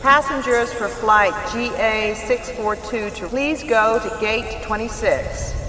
Passengers for flight GA642 to please go to gate 26.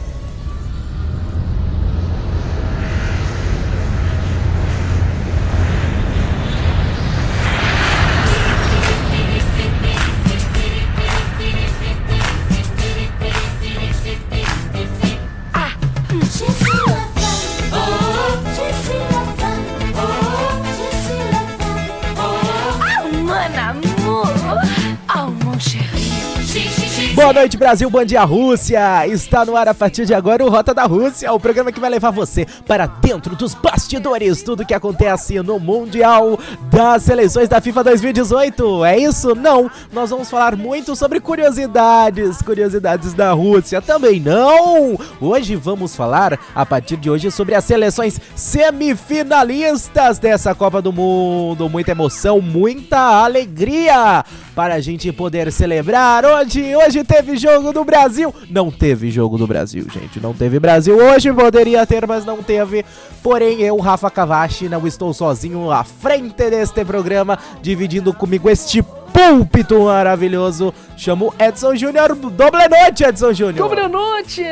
Boa noite, Brasil, bom dia, Rússia! Está no ar a partir de agora o Rota da Rússia, o programa que vai levar você para dentro dos bastidores, tudo que acontece no Mundial das Seleções da FIFA 2018. É isso? Não! Nós vamos falar muito sobre curiosidades, curiosidades da Rússia. Também não! Hoje vamos falar, a partir de hoje, sobre as seleções semifinalistas dessa Copa do Mundo. Muita emoção, muita alegria para a gente poder celebrar hoje. Hoje teve jogo do Brasil. Não teve jogo do Brasil, gente. Não teve Brasil. Hoje poderia ter, mas não teve. Porém, eu, Rafa Cavachi, não estou sozinho à frente deste programa, dividindo comigo este púlpito maravilhoso. Chamo Edson Júnior. Doble noite, Edson Júnior. Doble noite!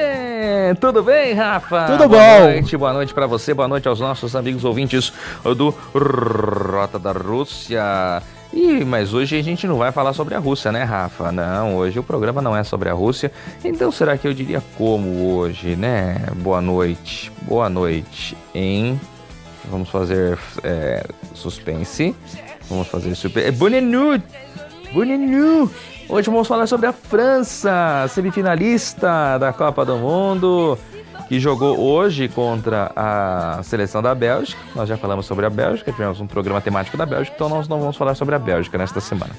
Tudo bem, Rafa? Tudo boa bom. Boa noite, boa noite para você, boa noite aos nossos amigos ouvintes do Rota da Rússia. E, mas hoje a gente não vai falar sobre a Rússia, né, Rafa? Não, hoje o programa não é sobre a Rússia. Então será que eu diria como hoje, né? Boa noite, boa noite em. Vamos fazer é, suspense. Vamos fazer suspense. É Bonenu! Bonenu! Hoje vamos falar sobre a França, semifinalista da Copa do Mundo que jogou hoje contra a seleção da Bélgica. Nós já falamos sobre a Bélgica, tivemos um programa temático da Bélgica, então nós não vamos falar sobre a Bélgica nesta semana.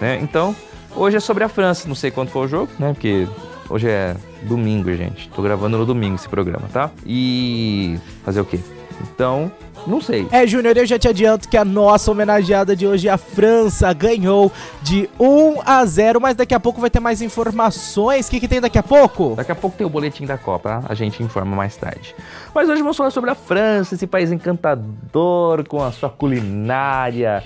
Né? Então, hoje é sobre a França, não sei quando foi o jogo, né? Porque hoje é domingo, gente. Tô gravando no domingo esse programa, tá? E fazer o quê? Então, não sei. É, Júnior, eu já te adianto que a nossa homenageada de hoje, a França, ganhou de 1 a 0, mas daqui a pouco vai ter mais informações. O que, que tem daqui a pouco? Daqui a pouco tem o boletim da Copa, a gente informa mais tarde. Mas hoje vamos falar sobre a França, esse país encantador com a sua culinária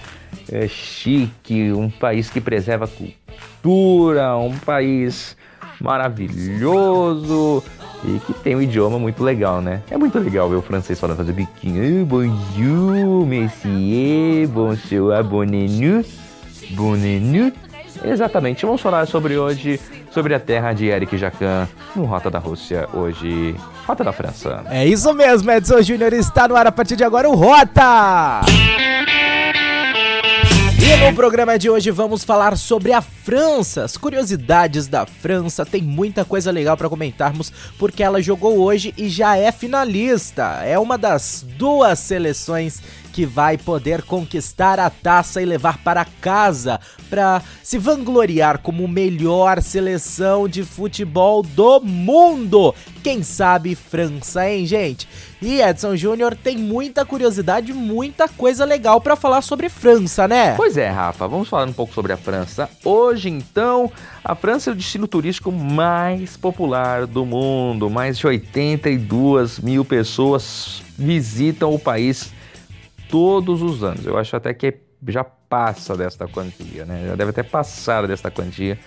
é, chique, um país que preserva a cultura, um país maravilhoso e que tem um idioma muito legal, né? É muito legal ver o francês falando, fazer biquinho. Bonjour, monsieur, bonsoir, bonenu, bonenu. Exatamente, vamos falar sobre hoje, sobre a terra de Eric Jacan, no Rota da Rússia, hoje, Rota da França. É isso mesmo, Edson Júnior está no ar a partir de agora o Rota! No programa de hoje vamos falar sobre a França, as curiosidades da França. Tem muita coisa legal para comentarmos porque ela jogou hoje e já é finalista. É uma das duas seleções que vai poder conquistar a taça e levar para casa para se vangloriar como melhor seleção de futebol do mundo. Quem sabe França, hein, gente? E Edson Júnior tem muita curiosidade, muita coisa legal para falar sobre França, né? Pois é, Rafa, vamos falar um pouco sobre a França. Hoje, então, a França é o destino turístico mais popular do mundo. Mais de 82 mil pessoas visitam o país todos os anos. Eu acho até que já passa desta quantia, né? Já deve até passar desta quantia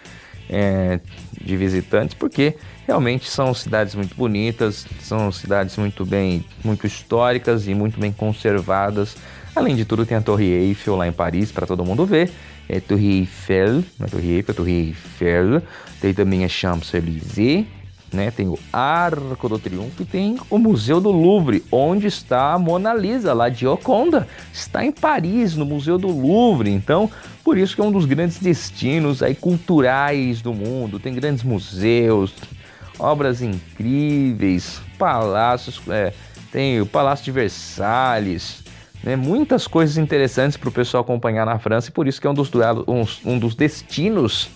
é, de visitantes, porque realmente são cidades muito bonitas, são cidades muito bem, muito históricas e muito bem conservadas. Além de tudo, tem a Torre Eiffel lá em Paris para todo mundo ver. É Torre Eiffel, não é Torre Eiffel, é Torre Eiffel. Tem também a Champs-Élysées, né? Tem o Arco do Triunfo e tem o Museu do Louvre, onde está a Mona Lisa, lá de Gioconda. Está em Paris, no Museu do Louvre. Então, por isso que é um dos grandes destinos aí culturais do mundo. Tem grandes museus, obras incríveis, palácios, é, tem o Palácio de Versalhes, né? Muitas coisas interessantes para o pessoal acompanhar na França e por isso que é um dos, um, um dos destinos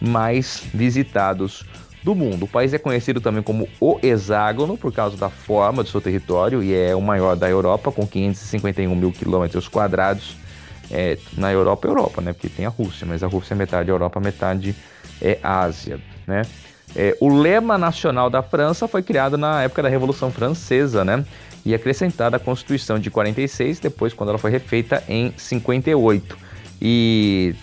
mais visitados do mundo. O país é conhecido também como o hexágono por causa da forma do seu território e é o maior da Europa, com 551 mil quilômetros quadrados. É, na Europa, Europa, né? Porque tem a Rússia, mas a Rússia é metade Europa, metade é Ásia, né? É, o lema nacional da França foi criado na época da Revolução Francesa, né? E acrescentado à Constituição de 46, depois quando ela foi refeita em 58. E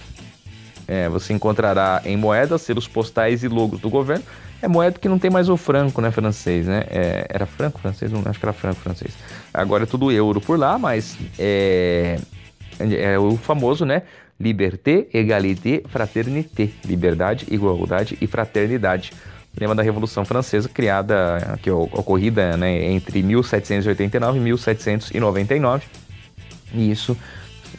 É, você encontrará em moedas selos postais e logos do governo. É moeda que não tem mais o franco, né, francês, né? É, era franco francês? Não, acho que era franco francês. Agora é tudo euro por lá, mas é, é o famoso, né? Liberté, égalité, fraternité. Liberdade, igualdade e fraternidade. Lema da Revolução Francesa, criada, que ocorrida né, entre 1789 e 1799. E isso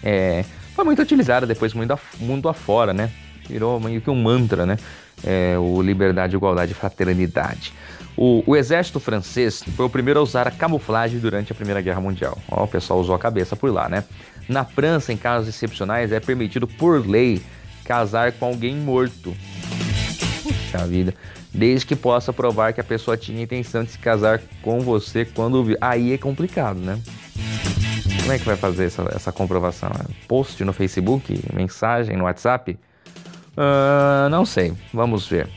é, foi muito utilizada depois mundo, mundo afora, né? Virou meio que um mantra, né? É, o liberdade, igualdade e fraternidade. O, o, exército francês foi o primeiro a usar a camuflagem durante a Primeira Guerra Mundial. Ó, o pessoal usou a cabeça por lá, né? Na França, em casos excepcionais, é permitido por lei casar com alguém morto. Puxa vida. Desde que possa provar que a pessoa tinha intenção de se casar com você quando. Aí é complicado, né? Como é que vai fazer essa, essa comprovação? Post no Facebook? Mensagem no WhatsApp? Uh, não sei, vamos ver.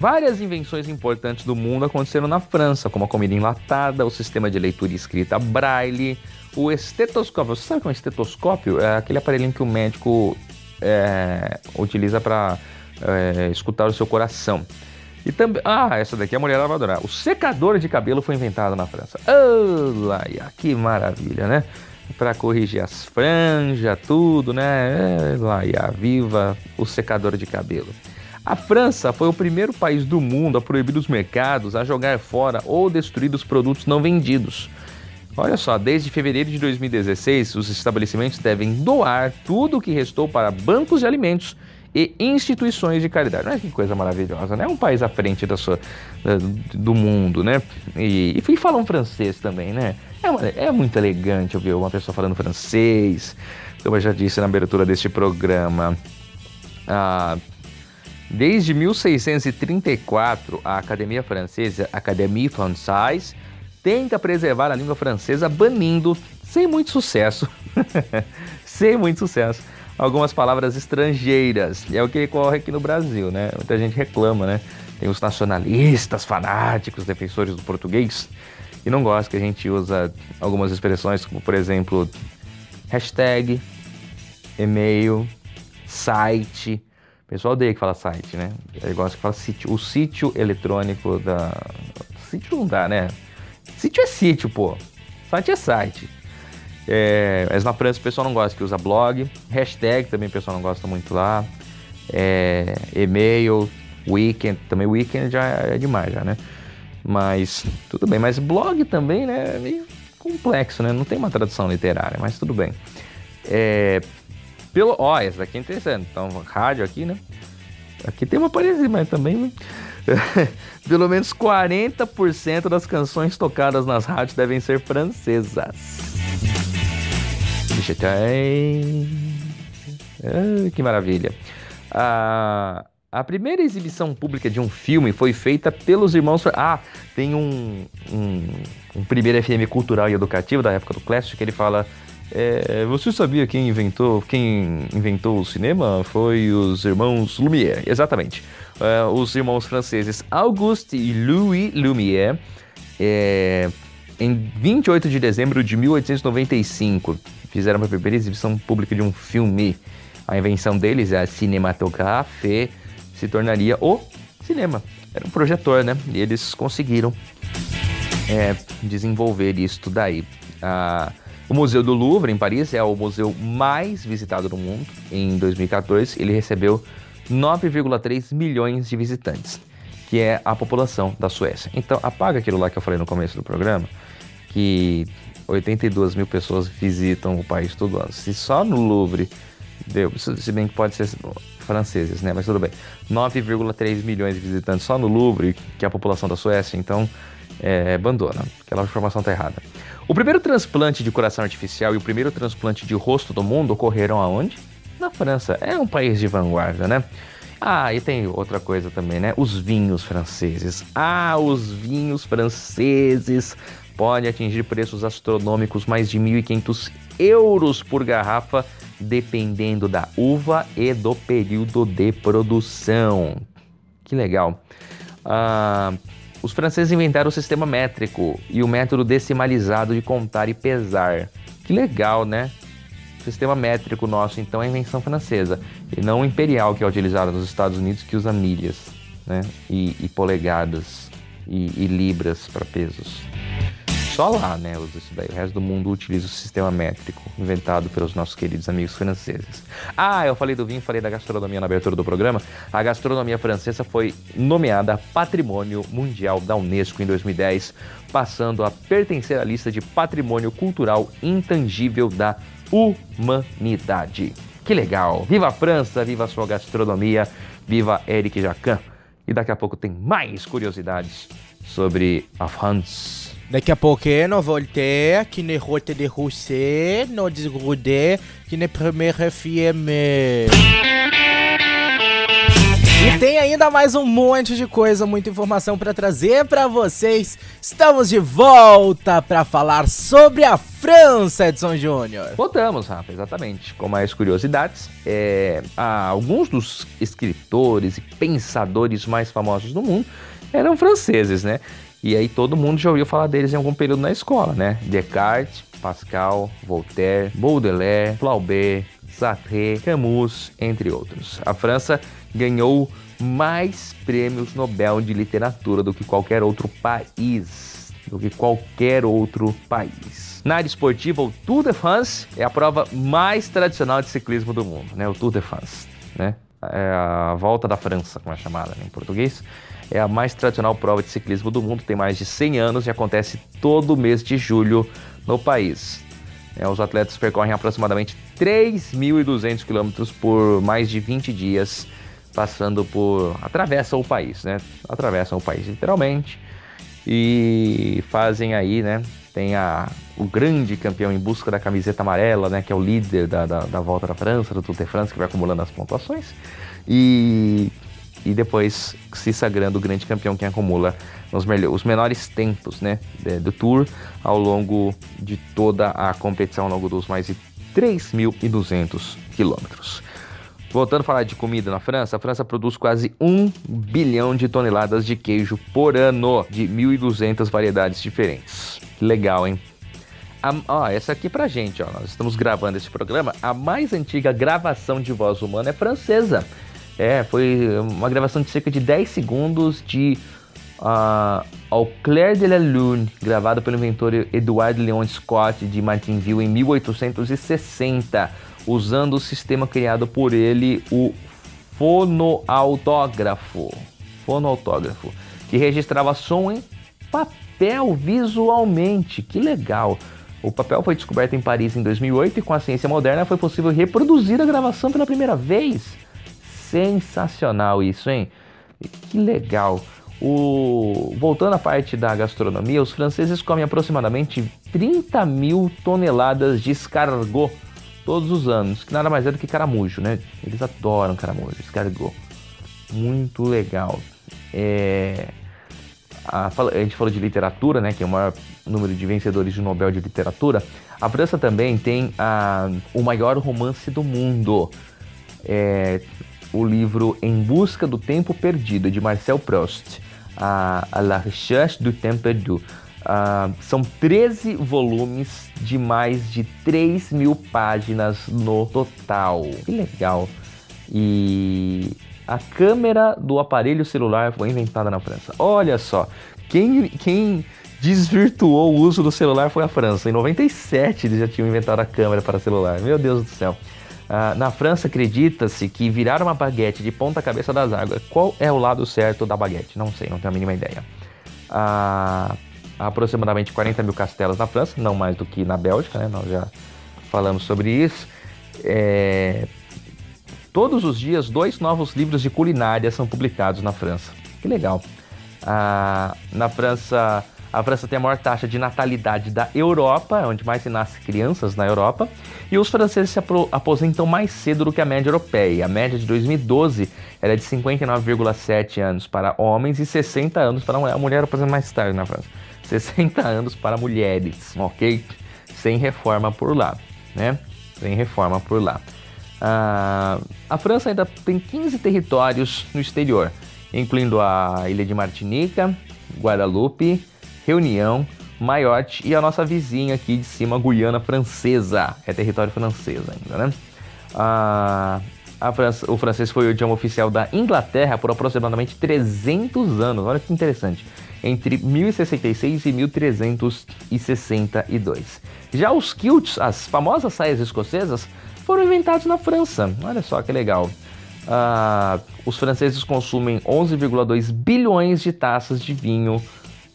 Várias invenções importantes do mundo aconteceram na França, como a comida enlatada, o sistema de leitura e escrita braille, o estetoscópio. Você sabe o que é um estetoscópio? É aquele aparelhinho que o médico é, utiliza para é, escutar o seu coração. E também. Ah, essa daqui a mulher vai adorar. O secador de cabelo foi inventado na França. Oh, que maravilha, né? Para corrigir as franjas, tudo, né? É, lá e a viva o secador de cabelo. A França foi o primeiro país do mundo a proibir os mercados a jogar fora ou destruir os produtos não vendidos. Olha só, desde fevereiro de 2016, os estabelecimentos devem doar tudo o que restou para bancos de alimentos e instituições de caridade. Olha que coisa maravilhosa, né? É um país à frente da sua, do mundo, né? E, e falam francês também, né? É, uma, é muito elegante ouvir uma pessoa falando francês, como eu já disse na abertura deste programa. Ah, desde 1634, a Academia Francesa, Académie Française, tenta preservar a língua francesa banindo, sem muito sucesso, sem muito sucesso, algumas palavras estrangeiras. É o que ocorre aqui no Brasil, né? Muita gente reclama, né? Tem os nacionalistas fanáticos, defensores do português, e não gosta que a gente usa algumas expressões, como por exemplo, hashtag, e-mail, site. O pessoal odeia que fala site, né? Ele gosta que fala sítio. O sítio eletrônico da. Sítio não dá, né? Sítio é sítio, pô. Site é site. É, mas na França o pessoal não gosta que usa blog. Hashtag também o pessoal não gosta muito lá. É, e-mail, weekend. Também weekend já é demais, já, né? Mas tudo bem. Mas blog também, né? É meio complexo, né? Não tem uma tradução literária, mas tudo bem. É, pelo, ó, essa daqui é interessante. Então, rádio aqui, né? Aqui tem uma parecida, mas também. Né? Pelo menos 40% das canções tocadas nas rádios devem ser francesas. que maravilha. A, a primeira exibição pública de um filme foi feita pelos irmãos. Ah, tem um, um, um primeiro FM cultural e educativo da época do Classic que ele fala. É, você sabia quem inventou quem inventou o cinema? Foi os irmãos Lumière, exatamente. É, os irmãos franceses Auguste e Louis Lumière. É, em 28 de dezembro de 1895, fizeram a primeira exibição pública de um filme. A invenção deles, a cinematografia, se tornaria o cinema. Era um projetor, né? E eles conseguiram é, desenvolver isso daí. Ah, o Museu do Louvre, em Paris, é o museu mais visitado do mundo. Em 2014, ele recebeu 9,3 milhões de visitantes, que é a população da Suécia. Então, apaga aquilo lá que eu falei no começo do programa, que 82 mil pessoas visitam o país todo ano. Se só no Louvre deu, se bem que pode ser franceses, né? Mas tudo bem. 9,3 milhões de visitantes só no Louvre, que é a população da Suécia, então é, abandona. Aquela informação está errada. O primeiro transplante de coração artificial e o primeiro transplante de rosto do mundo ocorreram aonde? Na França. É um país de vanguarda, né? Ah, e tem outra coisa também, né? Os vinhos franceses. Ah, os vinhos franceses podem atingir preços astronômicos, mais de 1.500 euros por garrafa, dependendo da uva e do período de produção. Que legal. Ah, os franceses inventaram o sistema métrico e o método decimalizado de contar e pesar. Que legal, né? sistema métrico nosso, então, é invenção francesa. E não o imperial, que é utilizado nos Estados Unidos, que usa milhas, né? E, e polegadas e, e libras para pesos. Só lá, né, usa isso daí. O resto do mundo utiliza o sistema métrico, inventado pelos nossos queridos amigos franceses. Ah, eu falei do vinho, falei da gastronomia na abertura do programa. A gastronomia francesa foi nomeada Patrimônio Mundial da Unesco em 2010, passando a pertencer à lista de Patrimônio Cultural Intangível da Humanidade. Que legal! Viva a França, viva a sua gastronomia, viva Eric Jacan. E daqui a pouco tem mais curiosidades sobre a França. Daqui a pouquinho voltei aqui na Rota de Rosé, no desgrudé, aqui na primeira FM. E tem ainda mais um monte de coisa, muita informação para trazer para vocês. Estamos de volta para falar sobre a França, Edson Júnior. Voltamos, Rafa, exatamente. Com mais curiosidades, é, alguns dos escritores e pensadores mais famosos do mundo eram franceses, né? E aí todo mundo já ouviu falar deles em algum período na escola, né? Descartes, Pascal, Voltaire, Baudelaire, Flaubert, Sartre, Camus, entre outros. A França ganhou mais prêmios Nobel de literatura do que qualquer outro país, do que qualquer outro país. Na área esportiva, o Tour de France é a prova mais tradicional de ciclismo do mundo, né? O Tour de France, né? É a volta da França, como é chamada né, em português é a mais tradicional prova de ciclismo do mundo, tem mais de 100 anos e acontece todo mês de julho no país. É, os atletas percorrem aproximadamente 3.200 quilômetros por mais de 20 dias, passando por. atravessam o país, né? Atravessam o país literalmente e fazem aí, né? Tem a, o grande campeão em busca da camiseta amarela, né? Que é o líder da, da, da volta da França, do Tour de France, que vai acumulando as pontuações. E e depois se sagrando o grande campeão que acumula os, menores tempos né, do Tour ao longo de toda a competição, ao longo dos mais de 3.200 quilômetros. Voltando a falar de comida na França, a França produz quase 1 bilhão de toneladas de queijo por ano, de 1.200 variedades diferentes. Legal, hein? A, ó, essa aqui pra gente, ó, nós estamos gravando esse programa. A mais antiga gravação de voz humana é francesa é, foi uma gravação de cerca de 10 segundos de uh, Au clair de la lune, gravada pelo inventor Edward Leon Scott de Martinville em 1860, usando o sistema criado por ele, o fonoautógrafo, fonoautógrafo, que registrava som em papel visualmente. Que legal! O papel foi descoberto em Paris em 2008 e com a ciência moderna foi possível reproduzir a gravação pela primeira vez sensacional isso, hein? Que legal. O... Voltando à parte da gastronomia, os franceses comem aproximadamente 30 mil toneladas de escargot todos os anos, que nada mais é do que caramujo, né? Eles adoram caramujo, escargot. Muito legal. É... A, a gente falou de literatura, né? Que é o maior número de vencedores de Nobel de Literatura. A França também tem a, o maior romance do mundo. É, o livro Em Busca do Tempo Perdido, de Marcel Proust, a, La Recherche du Temps Perdu. Uh, são 13 volumes de mais de 3 mil páginas no total. Que legal! E a câmera do aparelho celular foi inventada na França. Olha só, quem, quem desvirtuou o uso do celular foi a França. Em 97 eles já tinham inventado a câmera para celular. Meu Deus do céu. Ah, na França, acredita-se que virar uma baguete de ponta cabeça das águas. Qual é o lado certo da baguete? Não sei, não tenho a mínima ideia. Ah, aproximadamente 40 mil castelos na França, não mais do que na Bélgica, né? Nós já falamos sobre isso. É... Todos os dias, dois novos livros de culinária são publicados na França. Que legal. Ah, na França, a França tem a maior taxa de natalidade da Europa, onde mais se nasce crianças na Europa, e os franceses se aposentam mais cedo do que a média europeia. A média de 2012 era de 59,7 anos para homens e 60 anos para mulher. A mulher aposenta mais tarde na França. 60 anos para mulheres, ok? Sem reforma por lá, né? Sem reforma por lá. Ah, a França ainda tem 15 territórios no exterior, incluindo a ilha de Martinica, Guadalupe, Reunião, Mayotte e a nossa vizinha aqui de cima, Guiana Francesa. É território francês ainda, né? Ah, o francês foi o idioma oficial da Inglaterra por aproximadamente 300 anos. Olha que interessante. Entre 1066 e 1362. Já os kilts, as famosas saias escocesas, foram inventados na França. Olha só que legal. Uh, os franceses consumem 11,2 bilhões de taças de vinho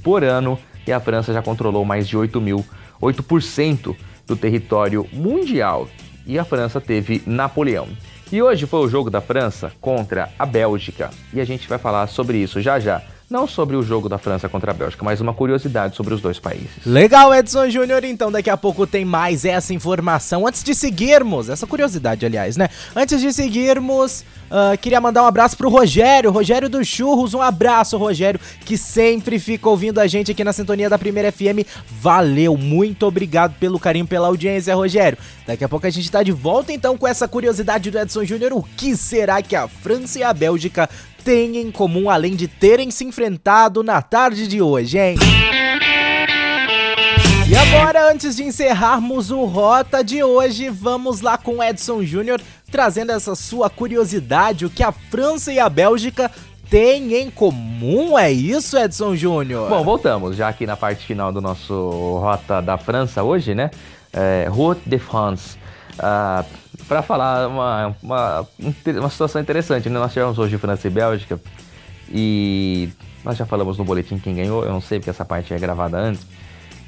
por ano e a França já controlou mais de 8 mil, 8% do território mundial. E a França teve Napoleão. E hoje foi o jogo da França contra a Bélgica. E a gente vai falar sobre isso já já. Não sobre o jogo da França contra a Bélgica, mas uma curiosidade sobre os dois países. Legal, Edson Júnior. Então, daqui a pouco tem mais essa informação. Antes de seguirmos, essa curiosidade, aliás, né? Antes de seguirmos, uh, queria mandar um abraço pro Rogério, Rogério dos Churros. Um abraço, Rogério, que sempre fica ouvindo a gente aqui na sintonia da Primeira FM. Valeu, muito obrigado pelo carinho, pela audiência, Rogério. Daqui a pouco a gente tá de volta, então, com essa curiosidade do Edson Júnior. O que será que a França e a Bélgica têm em comum além de terem se enfrentado na tarde de hoje, hein? E agora, antes de encerrarmos o Rota de hoje, vamos lá com Edson Júnior trazendo essa sua curiosidade, o que a França e a Bélgica têm em comum, é isso, Edson Júnior? Bom, voltamos já aqui na parte final do nosso Rota da França hoje, né? É, Route de France. Uh, para falar uma, uma, uma situação interessante. Né? Nós tivemos hoje França e Bélgica e nós já falamos no boletim quem ganhou, eu não sei porque essa parte é gravada antes.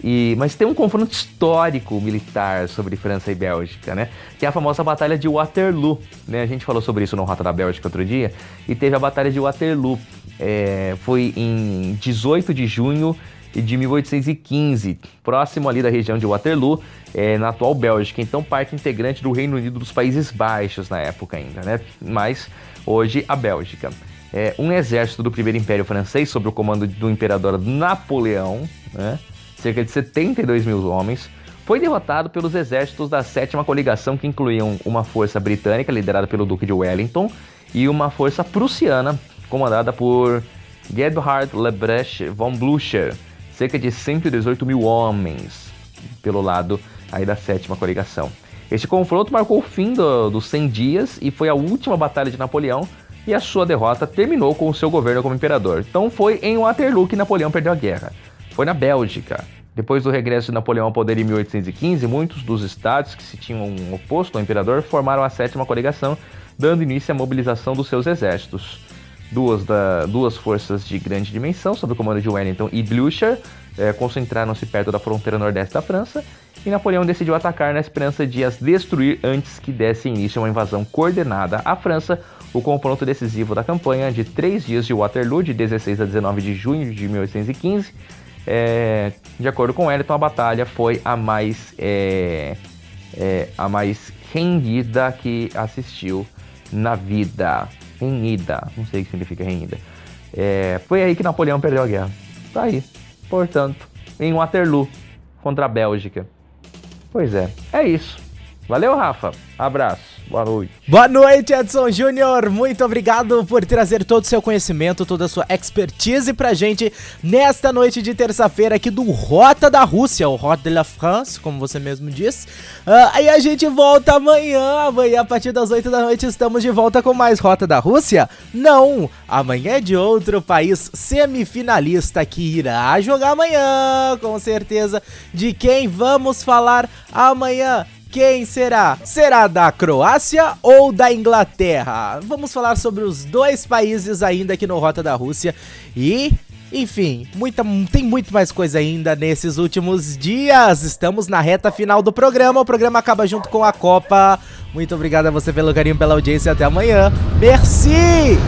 E, mas tem um confronto histórico militar sobre França e Bélgica, né? Que é a famosa Batalha de Waterloo. Né? A gente falou sobre isso no Rota da Bélgica outro dia. E teve a Batalha de Waterloo. É, foi em 18 de junho de 1815, próximo ali da região de Waterloo, é, na atual Bélgica. Então, parte integrante do Reino Unido dos Países Baixos na época ainda, né? Mas hoje a Bélgica. É, um exército do Primeiro Império Francês, sob o comando do imperador Napoleão, né? cerca de 72 mil homens, foi derrotado pelos exércitos da sétima coligação, que incluíam uma força britânica liderada pelo Duque de Wellington e uma força prussiana comandada por Gerhard Lebrecht von Blücher, cerca de 118 mil homens pelo lado aí da sétima coligação. Este confronto marcou o fim do, dos 100 dias e foi a última batalha de Napoleão e a sua derrota terminou com o seu governo como imperador. Então foi em Waterloo que Napoleão perdeu a guerra. Foi na Bélgica. Depois do regresso de Napoleão ao poder em 1815, muitos dos estados que se tinham oposto ao imperador formaram a sétima coligação, dando início à mobilização dos seus exércitos duas, da, duas forças de grande dimensão, sob o comando de Wellington e Blücher, é, concentraram-se perto da fronteira nordeste da França, e Napoleão decidiu atacar na esperança de as destruir antes que desse início a uma invasão coordenada à França, o confronto decisivo da campanha de três dias de Waterloo, de 16 a 19 de junho de 1815. É, de acordo com Wellington, a batalha foi a mais, é, a mais rendida que assistiu na vida renhida. Não sei o que significa renhida. É, foi aí que Napoleão perdeu a guerra. Tá aí. Portanto, em Waterloo contra a Bélgica. Pois é, é isso. Valeu, Rafa. Abraço. Boa noite. Boa noite, Edson Júnior. Muito obrigado por trazer todo o seu conhecimento, toda a sua expertise pra gente nesta noite de terça-feira aqui do Rota da Rússia, o Rota de la France, como você mesmo disse. Uh, aí a gente volta amanhã. Amanhã, a partir das 8 da noite, estamos de volta com mais Rota da Rússia? Não! Amanhã é de outro país semifinalista que irá jogar amanhã, com certeza. De quem vamos falar amanhã? Quem será? Será da Croácia ou da Inglaterra? Vamos falar sobre os dois países ainda aqui no Rota da Rússia e enfim, muita, tem muito mais coisa ainda nesses últimos dias. Estamos na reta final do programa. O programa acaba junto com a Copa. Muito obrigado a você pelo carinho, pela audiência. Até amanhã. Merci!